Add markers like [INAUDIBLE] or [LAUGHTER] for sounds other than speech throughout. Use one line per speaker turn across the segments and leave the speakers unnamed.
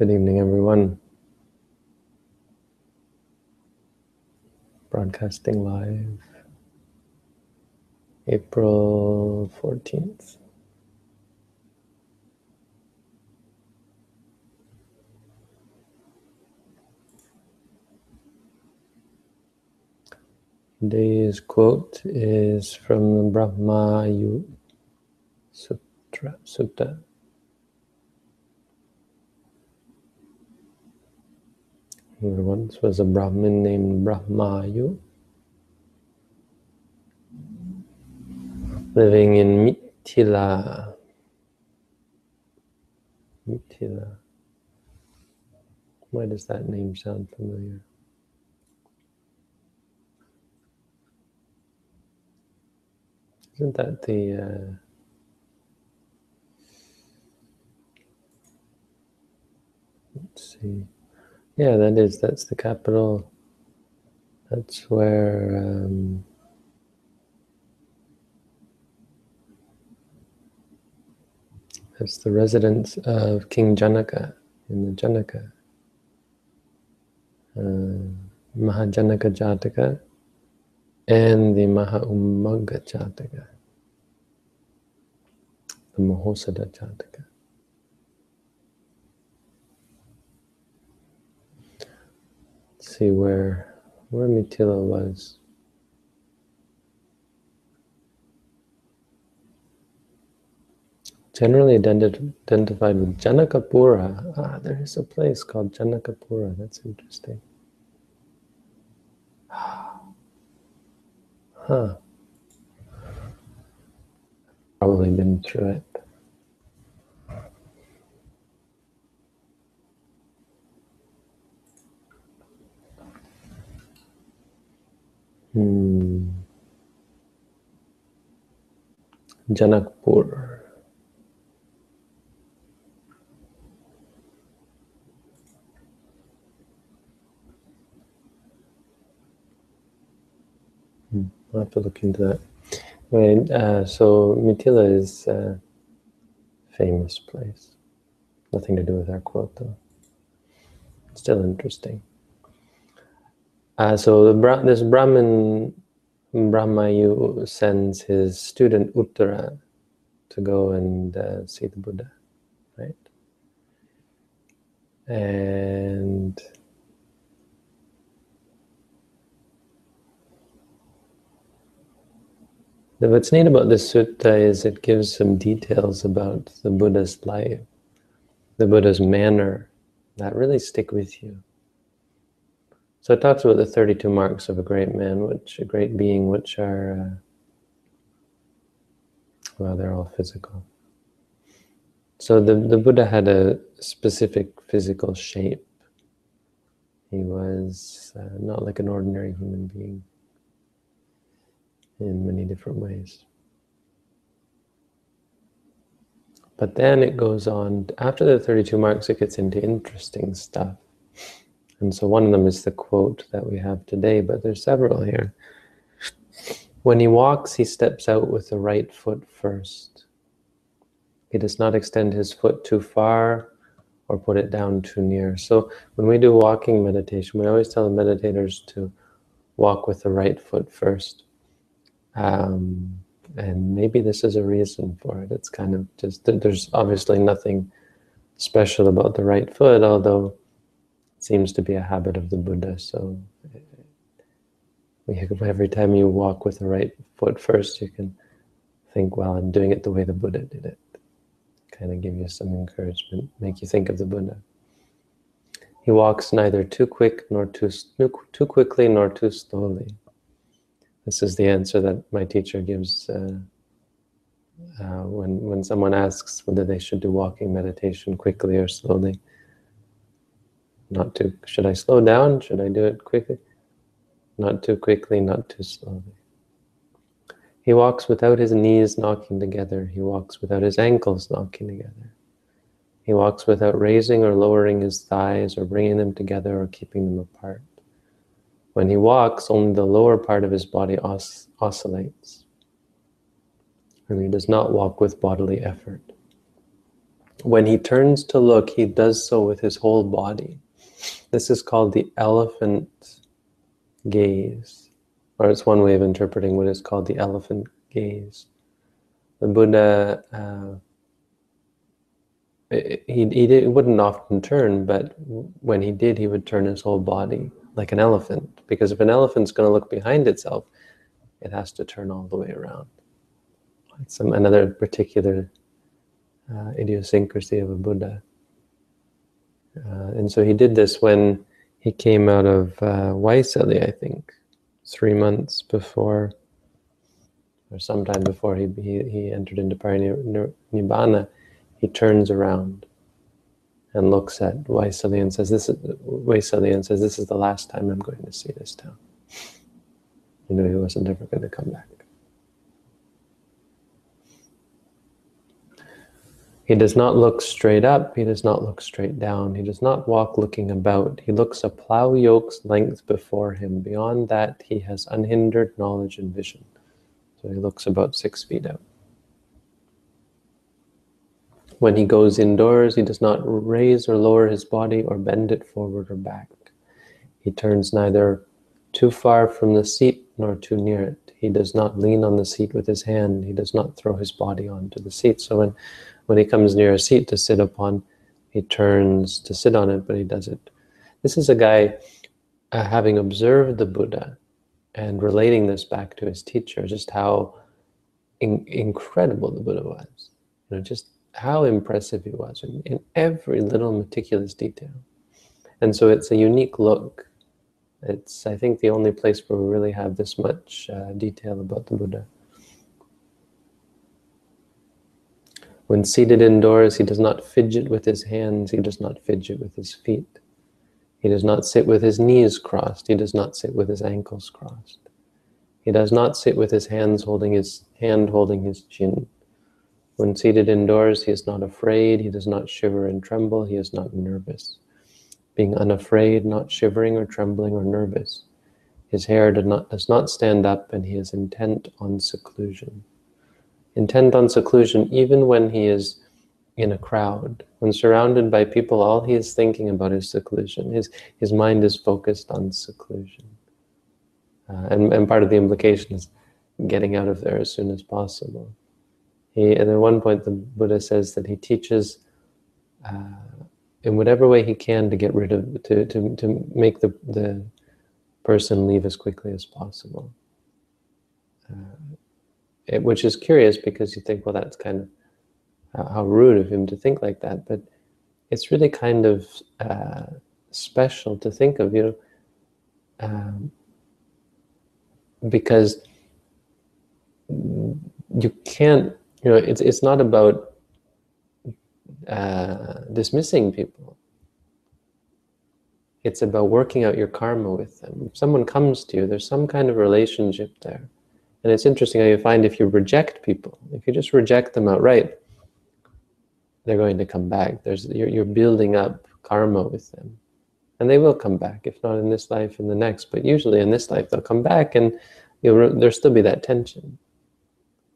Good evening, everyone. Broadcasting live, April 14th. Today's quote is from the Brahma Sutra. Sutta. There once was a Brahmin named Brahmayu living in Mithila. Mithila. Why does that name sound familiar? Isn't that the uh, let's see. Yeah, that is. That's the capital. That's where um, that's the residence of King Janaka in the Janaka. Uh, Mahajanaka Jataka and the Mahaumagga Jataka, the Mahosada Jataka. Let's see where where Mithila was. Generally identified with Janakapura. Ah, there is a place called Janakapura. That's interesting. Huh. Probably been through it. Hmm. Janakpur. Hmm. I'll have to look into that. Right, uh, so Mithila is a famous place. Nothing to do with our quote though. Still interesting. Uh, so the, this Brahmin, Brahmayu sends his student Uttara to go and uh, see the Buddha, right? And what's neat about this sutta is it gives some details about the Buddha's life, the Buddha's manner that really stick with you. So it talks about the 32 marks of a great man, which a great being, which are, uh, well, they're all physical. So the, the Buddha had a specific physical shape. He was uh, not like an ordinary human being in many different ways. But then it goes on, after the 32 marks, it gets into interesting stuff. And so one of them is the quote that we have today, but there's several here. When he walks, he steps out with the right foot first. He does not extend his foot too far or put it down too near. So when we do walking meditation, we always tell the meditators to walk with the right foot first. Um, and maybe this is a reason for it. It's kind of just, there's obviously nothing special about the right foot, although seems to be a habit of the Buddha. So every time you walk with the right foot first, you can think, well, I'm doing it the way the Buddha did it. Kind of give you some encouragement, make you think of the Buddha. He walks neither too quick nor too, too quickly nor too slowly. This is the answer that my teacher gives uh, uh, when, when someone asks whether they should do walking meditation quickly or slowly not too, should I slow down? Should I do it quickly? Not too quickly, not too slowly. He walks without his knees knocking together. He walks without his ankles knocking together. He walks without raising or lowering his thighs or bringing them together or keeping them apart. When he walks, only the lower part of his body os oscillates. And he does not walk with bodily effort. when he turns to look, he does so with his whole body. This is called the elephant gaze, or it's one way of interpreting what is called the elephant gaze. The Buddha, uh, he, he did, wouldn't often turn, but when he did, he would turn his whole body like an elephant. Because if an elephant's going to look behind itself, it has to turn all the way around. It's some, another particular uh, idiosyncrasy of a Buddha. Uh, and so he did this when he came out of uh, Vaisali, I think, three months before, or sometime before he, he, he entered into Parinibbana, he turns around and looks at Vaisali and says, "This is Vaisali and says, this is the last time I'm going to see this town." You know, he wasn't ever going to come back. He does not look straight up, he does not look straight down, he does not walk looking about. He looks a plough yoke's length before him. Beyond that, he has unhindered knowledge and vision. So he looks about six feet out. When he goes indoors, he does not raise or lower his body or bend it forward or back. He turns neither too far from the seat nor too near it. He does not lean on the seat with his hand. He does not throw his body onto the seat. So when when he comes near a seat to sit upon, he turns to sit on it, but he does it. This is a guy uh, having observed the Buddha and relating this back to his teacher, just how in, incredible the Buddha was. You know, just how impressive he was in, in every little meticulous detail. And so it's a unique look. It's, I think, the only place where we really have this much uh, detail about the Buddha. When seated indoors, he does not fidget with his hands, he does not fidget with his feet. He does not sit with his knees crossed, he does not sit with his ankles crossed. He does not sit with his hands holding his hand holding his chin. When seated indoors, he is not afraid, he does not shiver and tremble, he is not nervous. Being unafraid, not shivering or trembling or nervous. His hair does not, does not stand up and he is intent on seclusion intent on seclusion even when he is in a crowd. When surrounded by people, all he is thinking about is seclusion. His, his mind is focused on seclusion. Uh, and, and part of the implication is getting out of there as soon as possible. He, and at one point, the Buddha says that he teaches uh, in whatever way he can to get rid of, to, to, to make the, the person leave as quickly as possible. Uh, it, which is curious because you think, well, that's kind of how, rude of him to think like that. But it's really kind of uh, special to think of, you know, um, because you can't, you know, it's, it's not about uh, dismissing people. It's about working out your karma with them. If someone comes to you, there's some kind of relationship there. And it's interesting how you find if you reject people, if you just reject them outright, they're going to come back. There's you're, you're building up karma with them, and they will come back. If not in this life, in the next, but usually in this life they'll come back, and you'll there'll still be that tension.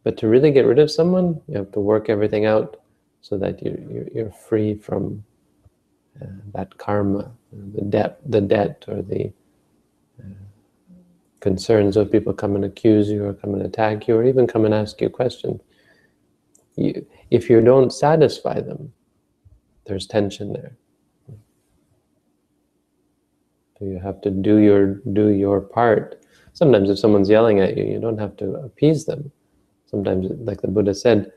But to really get rid of someone, you have to work everything out so that you you're, free from uh, that karma, the debt, the debt, or the uh, concerns of people come and accuse you or come and attack you or even come and ask you questions. You, if you don't satisfy them, there's tension there. So you have to do your do your part. Sometimes if someone's yelling at you, you don't have to appease them. Sometimes, like the Buddha said,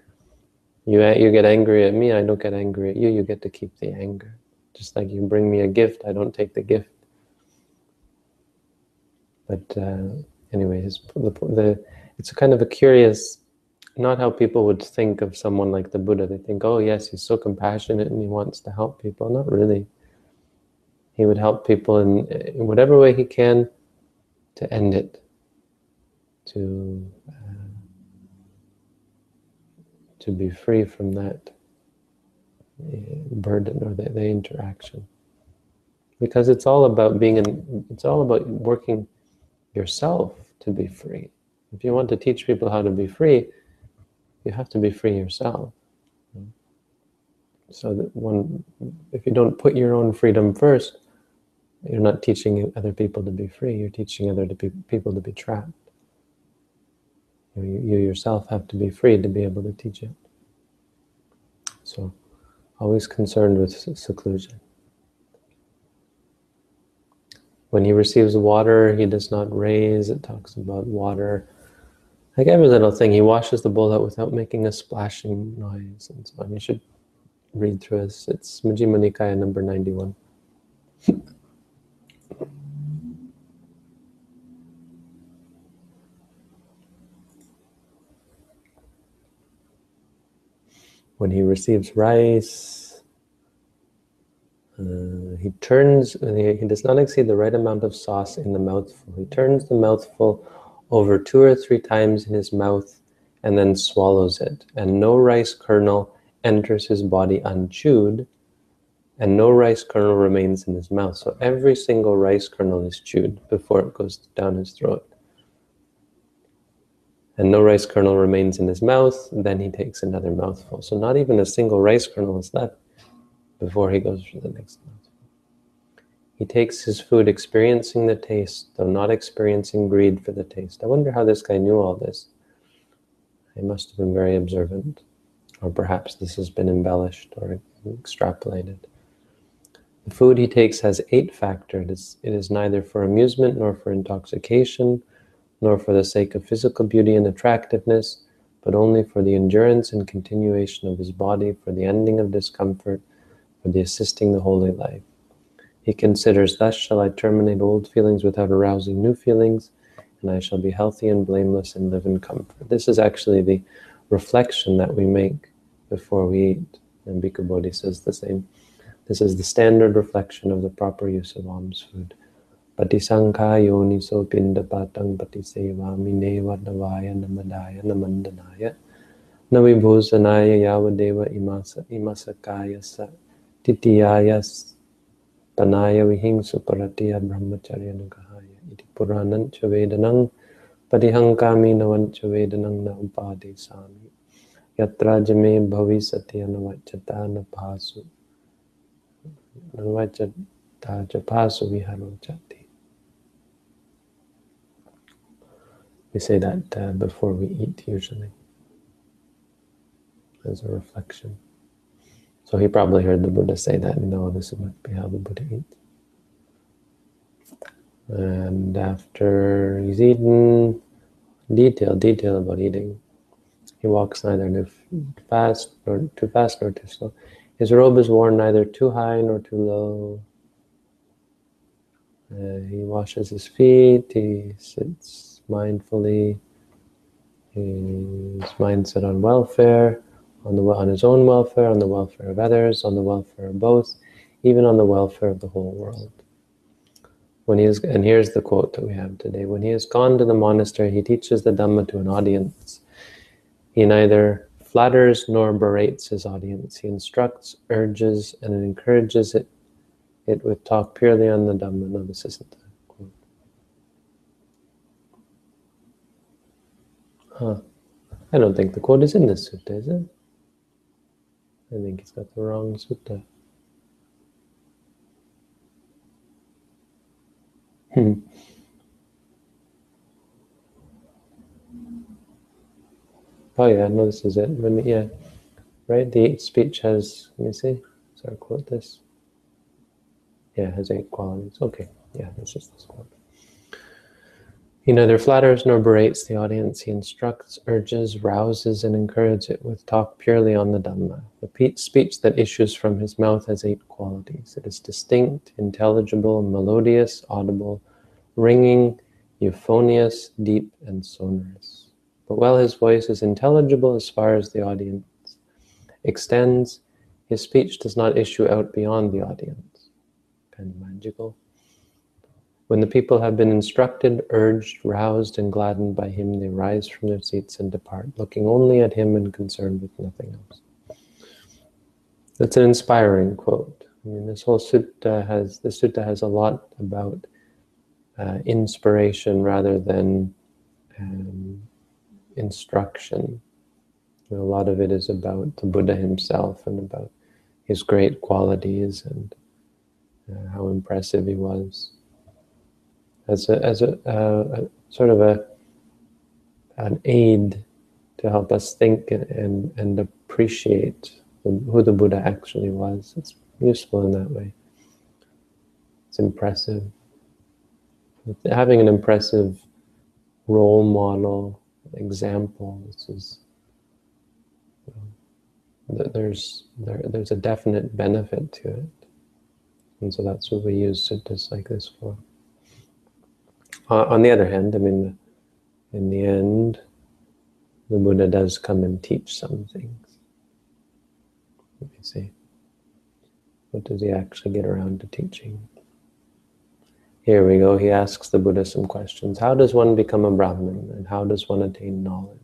you, you get angry at me, I don't get angry at you, you get to keep the anger. Just like you bring me a gift, I don't take the gift. But uh, anyway, the, the, it's kind of a curious, not how people would think of someone like the Buddha. They think, oh yes, he's so compassionate and he wants to help people. Not really. He would help people in, in whatever way he can to end it, to uh, to be free from that uh, burden or the, the interaction because it's all about being in it's all about working yourself to be free. If you want to teach people how to be free, you have to be free yourself. So that one, if you don't put your own freedom first, you're not teaching other people to be free. You're teaching other to be, people to be trapped. You, you yourself have to be free to be able to teach it. So, always concerned with seclusion. When he receives water, he does not raise. It talks about water. Like every little thing, he washes the bowl out without making a splashing noise and so on. You should read through this. It's Majjhima Nikaya number 91. [LAUGHS] when he receives rice, uh, he turns, he, he does not exceed the right amount of sauce in the mouthful. He turns the mouthful over two or three times in his mouth and then swallows it. And no rice kernel enters his body unchewed, and no rice kernel remains in his mouth. So every single rice kernel is chewed before it goes down his throat and no rice kernel remains in his mouth, then he takes another mouthful. So not even a single rice kernel is left before he goes for the next mouthful. He takes his food experiencing the taste, though not experiencing greed for the taste. I wonder how this guy knew all this. He must have been very observant. Or perhaps this has been embellished or extrapolated. The food he takes has eight factors. It is, it is neither for amusement nor for intoxication, nor for the sake of physical beauty and attractiveness, but only for the endurance and continuation of his body, for the ending of discomfort, for the assisting the holy life. He considers, thus shall I terminate old feelings without arousing new feelings, and I shall be healthy and blameless and live in comfort. This is actually the reflection that we make before we eat. And Bhikkhu Bodhi says the same. This is the standard reflection of the proper use of alms food. Patisankha yoniso pindapatang patisevami nevadavaya namadaya namandanaya navibhusanaya yavadeva imasa imasakaya sa titiyaya tanaya vihingsu paratiya brahmacharya nugahaya iti puranan cha vedanang patihankami navan cha vedanang na upadi sami yatra jame bhavisati anavachata napasu anavachata japasu viharochati We say that uh, before we eat, usually, as a reflection. So he probably heard the Buddha say that, and know this must be how the Buddha eats. And after he's eaten, detail, detail about eating. He walks neither too fast nor too fast nor too slow. His robe is worn neither too high nor too low. Uh, he washes his feet. He sits mindfully, his mindset on welfare, on the on his own welfare, on the welfare of others, on the welfare of both, even on the welfare of the whole world. When he is, and here's the quote that we have today: When he has gone to the monastery, he teaches the Dhamma to an audience. He neither flatters nor berates his audience. He instructs, urges, and encourages it, it with talk purely on the Dhamma. No, this isn't the Huh. I don't think the quote is in this sutta, is it? I think it's got the wrong sutta. Hmm. Oh yeah, no, this is it. When, yeah, right. The speech has. Let me see. Sorry, quote this. Yeah, has eight qualities. Okay, yeah, it's just this quote. He neither flatters nor berates the audience. He instructs, urges, rouses, and encourages it with talk purely on the Dhamma. The speech that issues from his mouth has eight qualities. It is distinct, intelligible, melodious, audible, ringing, euphonious, deep, and sonorous. But while his voice is intelligible as far as the audience extends, his speech does not issue out beyond the audience. Kind of magical. When the people have been instructed, urged, roused, and gladdened by him, they rise from their seats and depart, looking only at him and concerned with nothing else. That's an inspiring quote. I mean, this whole sutta has the sutta has a lot about uh, inspiration rather than um, instruction. A lot of it is about the Buddha himself and about his great qualities and uh, how impressive he was. As a, as a, uh, a sort of a an aid to help us think and, and appreciate who the Buddha actually was. It's useful in that way. It's impressive. Having an impressive role model, example, this is there's there, there's a definite benefit to it. And so that's what we use suttas like this for. Uh, on the other hand, I mean, in the end, the Buddha does come and teach some things. Let me see. What does he actually get around to teaching? Here we go. He asks the Buddha some questions. How does one become a Brahmin and how does one attain knowledge?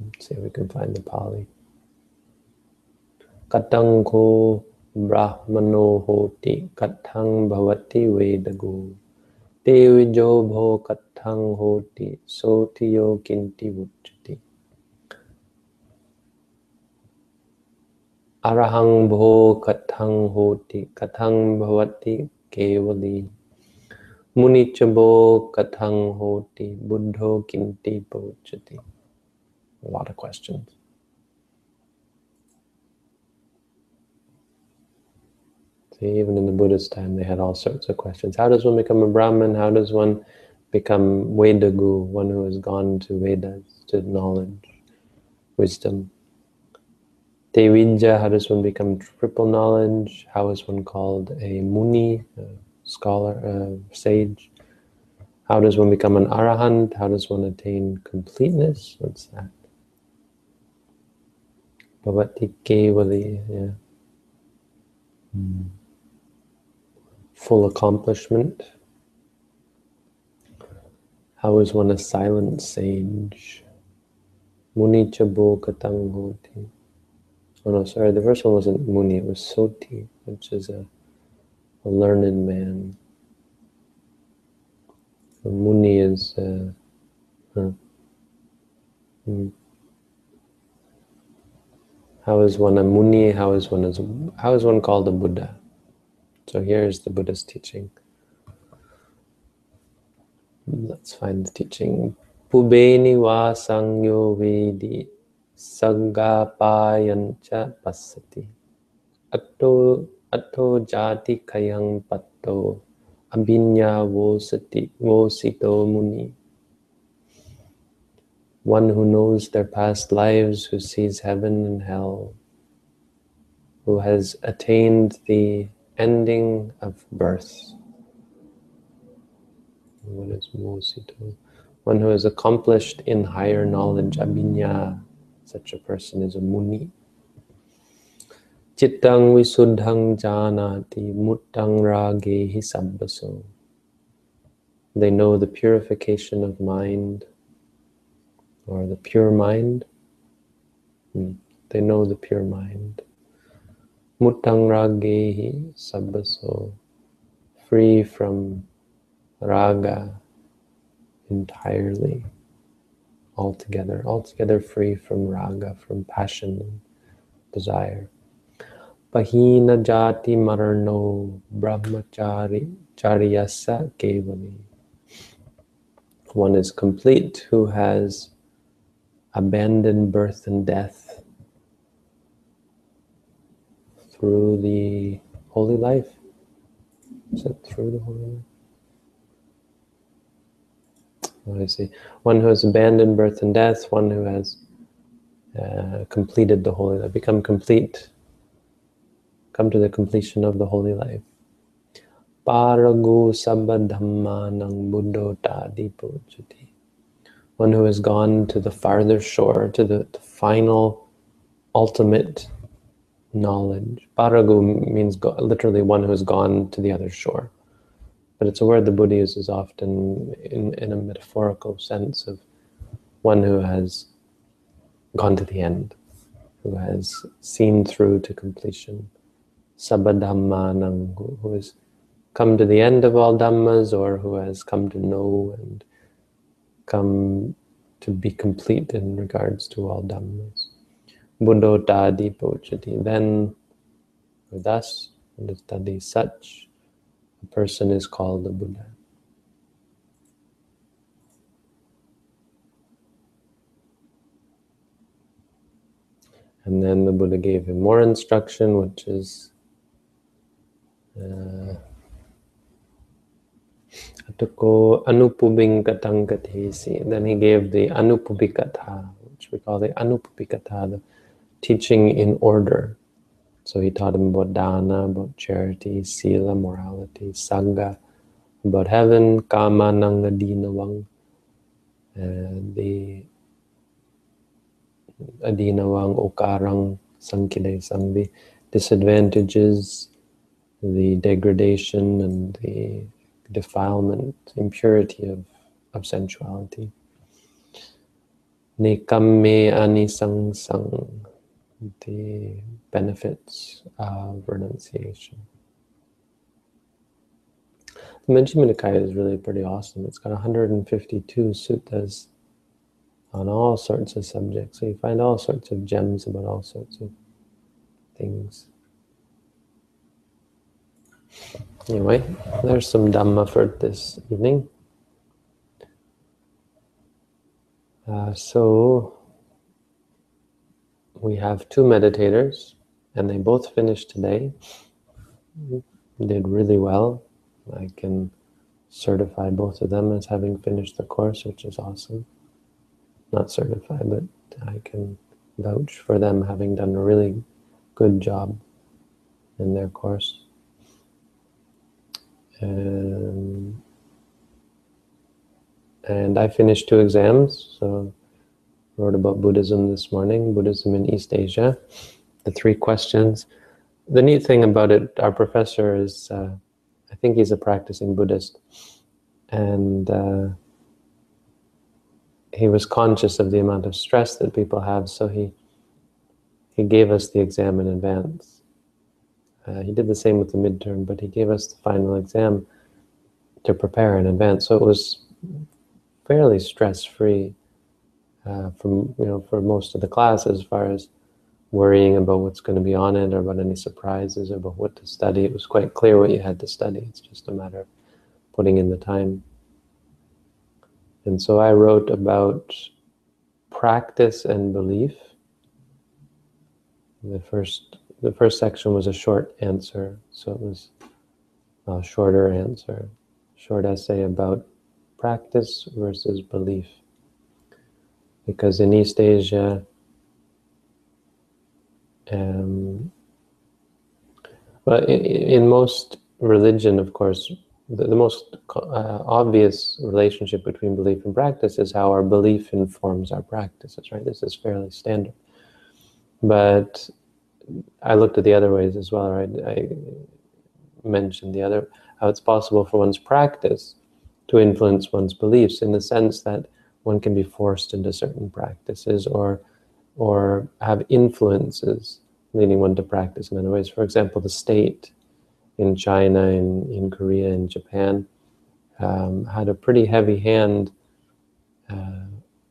Let's see if we can find the Pali. Katang ब्राह्मणो होति कथं भवति वेदगो। तेजो भो कथं होति सोतियो किन्ति उच्यति। अरहं भो कथं होति, कथं भवति केवली। मुनिच भो कथं होति, बुद्धो किन्ति पोचति A lot of questions. Even in the Buddhist time, they had all sorts of questions. How does one become a Brahmin? How does one become Vedagu, one who has gone to Vedas, to knowledge, wisdom? Tevijja, how does one become triple knowledge? How is one called a Muni, a scholar, a sage? How does one become an Arahant? How does one attain completeness? What's that? Bhavati Kevali, yeah. Mm. Full accomplishment. How is one a silent sage? Muni Chabo Katangoti. Oh no, sorry, the first one wasn't Muni, it was Soti, which is a, a learned man. The Muni is uh, huh. mm. How is one a muni? How is one as how is one called a Buddha? So here is the Buddha's teaching. Let's find the teaching. Pubeni va sangyo vedi sagapayancha pasati. Atto atto jati kayang patto abinya vosati vosito muni one who knows their past lives, who sees heaven and hell, who has attained the ending of birth. Is? One who has accomplished in higher knowledge, Abhinya, such a person is a Muni. Chittang visuddhang janati muttang ragehi sabbaso. They know the purification of mind, or the pure mind. Hmm. They know the pure mind. Muttang ragehi sabbaso, free from raga entirely, altogether, altogether free from raga, from passion desire. Pahina jati marano brahmachari chariyasa kevali. One is complete who has abandoned birth and death through the holy life. Is it through the holy life? I see. One who has abandoned birth and death, one who has uh, completed the holy life, become complete, come to the completion of the holy life. Paragu sabba dhammanang buddhota dipojati one who has gone to the farther shore, to the, the final, ultimate knowledge. Paragu means go, literally one who has gone to the other shore. But it's a word the Buddha uses often in, in a metaphorical sense of one who has gone to the end, who has seen through to completion. Sabadhammanang, who has come to the end of all dhammas or who has come to know and come to be complete in regards to all dhammas. Buddhotadi Pochati. Then, thus, Buddhotadi, such a person is called a Buddha. And then the Buddha gave him more instruction, which is uh, Atako. Then he gave the Anupubikatha, which we call the Anupubikatha, the teaching in order. So he taught him about dana, about charity, sila, morality, sangha, about heaven, kama, nanga, dinawang, and the adinawang, okarang, sankidesang, the disadvantages, the degradation and the defilement, impurity of, of sensuality. Nikamme anisang sang, the benefits of renunciation. The Majjhima Nikaya is really pretty awesome. It's got 152 suttas on all sorts of subjects. So you find all sorts of gems about all sorts of things. Anyway, there's some Dhamma for this evening. Uh, so we have two meditators, and they both finished today. Did really well. I can certify both of them as having finished the course, which is awesome. Not certified, but I can vouch for them having done a really good job in their course. Um, and I finished two exams, so wrote about Buddhism this morning, Buddhism in East Asia, the three questions. The neat thing about it, our professor is, uh, I think he's a practicing Buddhist, and uh, he was conscious of the amount of stress that people have, so he he gave us the exam in advance. Uh, he did the same with the midterm, but he gave us the final exam to prepare in advance. So it was fairly stress-free uh, from you know for most of the class as far as worrying about what's going to be on it or about any surprises or about what to study. It was quite clear what you had to study. It's just a matter of putting in the time. And so I wrote about practice and belief. The first the first section was a short answer, so it was a shorter answer, short essay about practice versus belief. Because in East Asia, um, but in, in, most religion, of course, the, the most uh, obvious relationship between belief and practice is how our belief informs our practices, right? This is fairly standard. But I looked at the other ways as well, right? I mentioned the other, how it's possible for one's practice to influence one's beliefs in the sense that one can be forced into certain practices or or have influences leading one to practice in other ways. For example, the state in China, in, in Korea, in Japan, um, had a pretty heavy hand uh,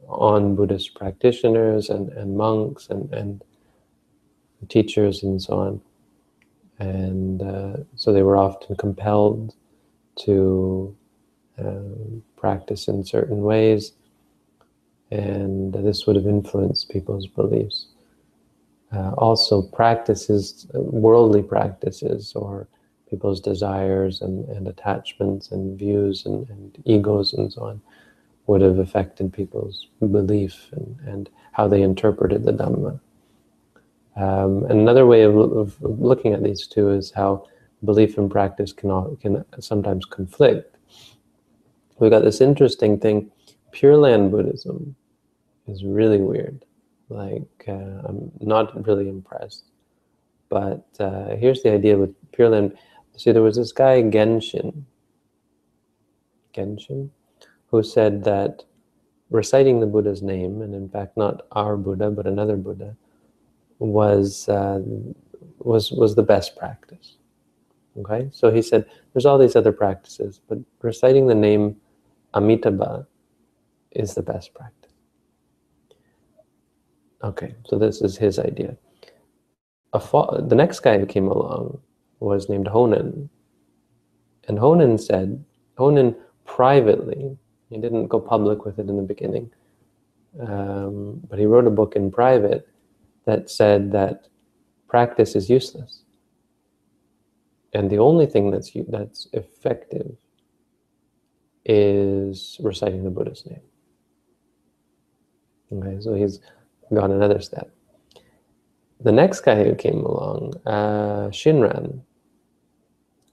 on Buddhist practitioners and, and monks and, and teachers and so on. And uh, so they were often compelled to uh, practice in certain ways, and this would have influenced people's beliefs. Uh, also, practices, worldly practices, or people's desires and, and attachments and views and, and egos and so on, would have affected people's belief and, and how they interpreted the Dhamma. Um, another way of, of, looking at these two is how belief and practice can, can sometimes conflict. We've got this interesting thing, Pure Land Buddhism is really weird. Like, uh, I'm not really impressed. But uh, here's the idea with Pure Land. See, there was this guy, Genshin, Genshin, who said that reciting the Buddha's name, and in fact not our Buddha, but another Buddha, was uh, was was the best practice. Okay, so he said there's all these other practices, but reciting the name Amitabha is the best practice. Okay, so this is his idea. the next guy who came along was named Honen. And Honen said, Honen privately, he didn't go public with it in the beginning, um, but he wrote a book in private that said that practice is useless. And the only thing that's, that's effective is reciting the Buddha's name. Okay, so he's gone another step. The next guy who came along, uh, Shinran,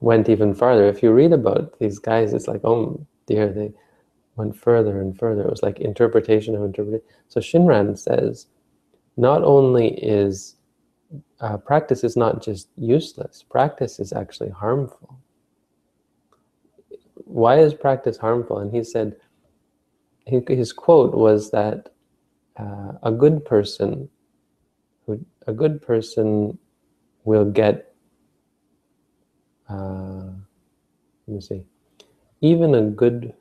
went even farther. If you read about these guys, it's like, oh dear, they went further and further. It was like interpretation of interpretation. So Shinran says, not only is uh, practice is not just useless, practice is actually harmful. Why is practice harmful? And he said, his quote was that uh, a good person, who, a good person will get, uh, let me see, even a good,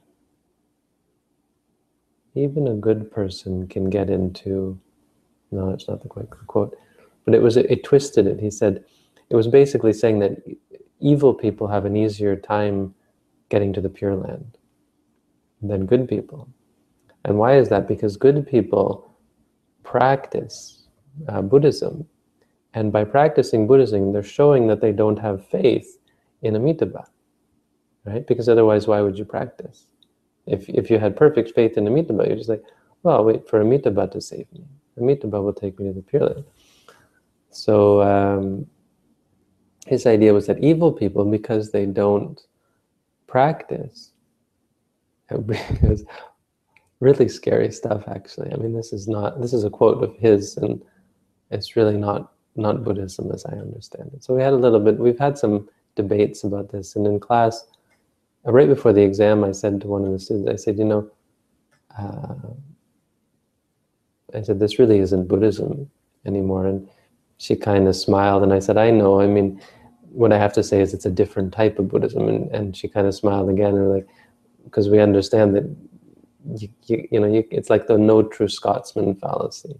even a good person can get into, no, it's not the quote, but it was, it twisted it. He said, it was basically saying that evil people have an easier time getting to the Pure Land than good people. And why is that? Because good people practice uh, Buddhism. And by practicing Buddhism, they're showing that they don't have faith in Amitabha, right? Because otherwise, why would you practice? If, if you had perfect faith in Amitabha, you're just like, well, wait for Amitabha to save me. Amitabha will take me to the Pure Land. So um, his idea was that evil people, because they don't practice, [LAUGHS] because really scary stuff actually. I mean this is not this is a quote of his and it's really not not buddhism as i understand it. So we had a little bit we've had some debates about this and in class uh, right before the exam i said to one of the students i said you know uh, i said this really isn't buddhism anymore and she kind of smiled and i said i know. I mean what i have to say is it's a different type of buddhism and, and she kind of smiled again and like because we understand that you, you, you know, you, it's like the no true Scotsman fallacy.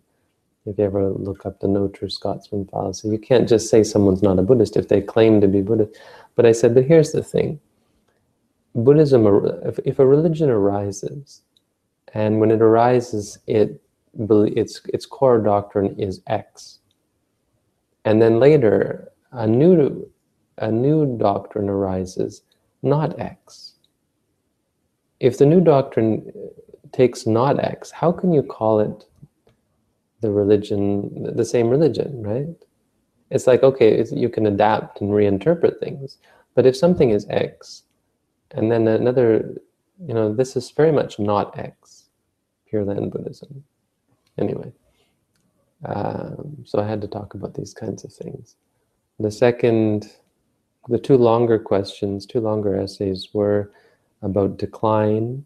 If you ever look up the no true Scotsman fallacy, you can't just say someone's not a Buddhist if they claim to be Buddhist. But I said, but here's the thing. Buddhism, if, if a religion arises, and when it arises, it its its core doctrine is X, and then later a new a new doctrine arises, not X if the new doctrine takes not X, how can you call it the religion, the same religion, right? It's like, okay, it's, you can adapt and reinterpret things. But if something is X, and then another, you know, this is very much not X, Pure Land Buddhism. Anyway, um, so I had to talk about these kinds of things. The second, the two longer questions, two longer essays were about decline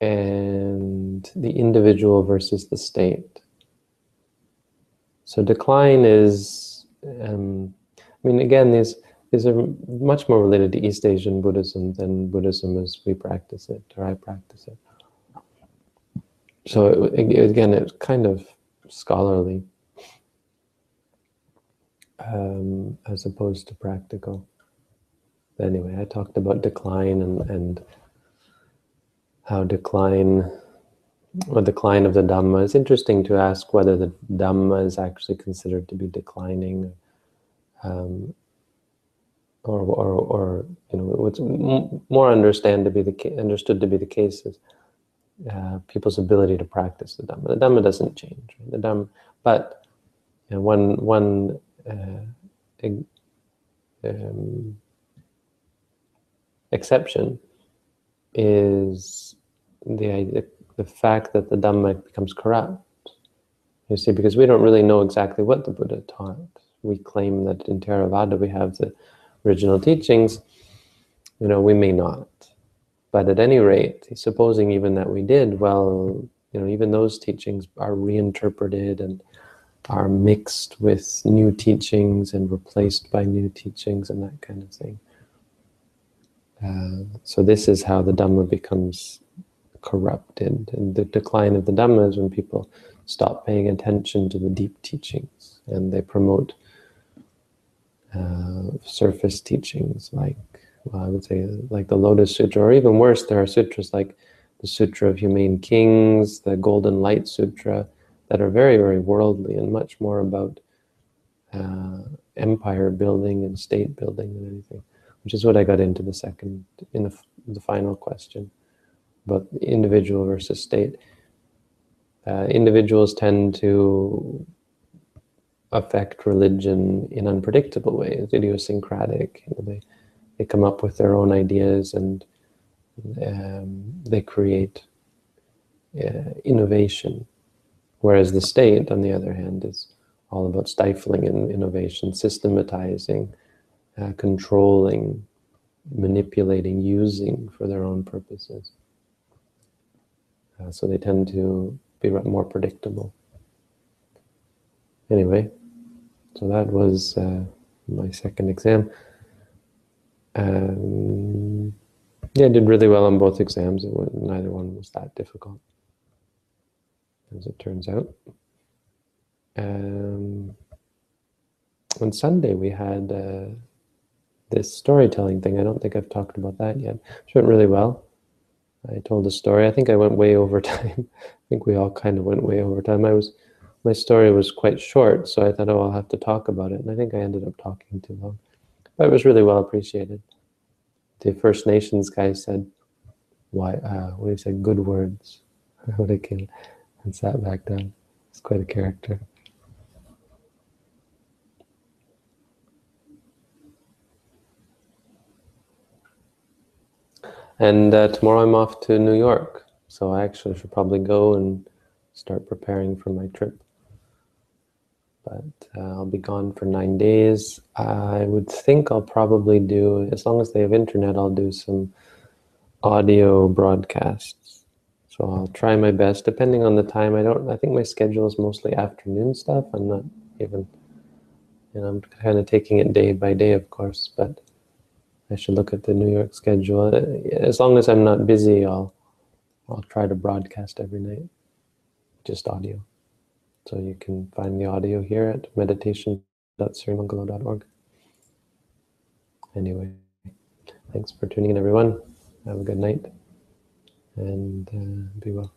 and the individual versus the state. So decline is, um, I mean, again, these, these are much more related to East Asian Buddhism than Buddhism as we practice it, or I practice it. So it, again, it's kind of scholarly um, as opposed to practical anyway, I talked about decline and, and how decline, or decline of the Dhamma. It's interesting to ask whether the Dhamma is actually considered to be declining, um, or, or, or, you know, what's more understand to be the understood to be the case is uh, people's ability to practice the Dhamma. The Dhamma doesn't change. Right? The Dhamma, but you know, one one uh, um, exception is the, the fact that the Dhamma becomes corrupt. You see, because we don't really know exactly what the Buddha taught. We claim that in Theravada we have the original teachings. You know, we may not. But at any rate, supposing even that we did, well, you know, even those teachings are reinterpreted and are mixed with new teachings and replaced by new teachings and that kind of thing. So this is how the Dhamma becomes corrupted. And the decline of the Dhamma is when people stop paying attention to the deep teachings and they promote uh, surface teachings like well, I would say like the Lotus Sutra, or even worse, there are sutras like the Sutra of Humane Kings, the Golden Light Sutra, that are very, very worldly and much more about uh, empire building and state building than anything, which is what I got into the second, in the, the final question, about individual versus state. Uh, individuals tend to affect religion in unpredictable ways, idiosyncratic. You know, they, they come up with their own ideas and um, they create uh, innovation. Whereas the state, on the other hand, is all about stifling in innovation, systematizing, uh, controlling, manipulating, using for their own purposes. Uh, so they tend to be more predictable. Anyway, so that was uh, my second exam. Um, yeah, I did really well on both exams. Was, neither one was that difficult, as it turns out. Um, on Sunday, we had uh, this storytelling thing. I don't think I've talked about that yet. It went really well. I told a story. I think I went way [LAUGHS] over time. I think we all kind of went way over time. I was, my story was quite short, so I thought, oh, I'll have to talk about it. And I think I ended up talking too long. But it was really well appreciated the First Nations guy said, "Why? Uh, what he said? Good words." what a kid, and sat back down. It's quite a character. And uh, tomorrow I'm off to New York, so I actually should probably go and start preparing for my trip but uh, I'll be gone for nine days. I would think I'll probably do, as long as they have internet, I'll do some audio broadcasts. So I'll try my best, depending on the time. I don't, I think my schedule is mostly afternoon stuff. I'm not even, you know, I'm kind of taking it day by day, of course, but I should look at the New York schedule. As long as I'm not busy, I'll, I'll try to broadcast every night, just audio. So you can find the audio here at meditation.sirimangalo.org. Anyway, thanks for tuning in, everyone. Have a good night and uh, be well.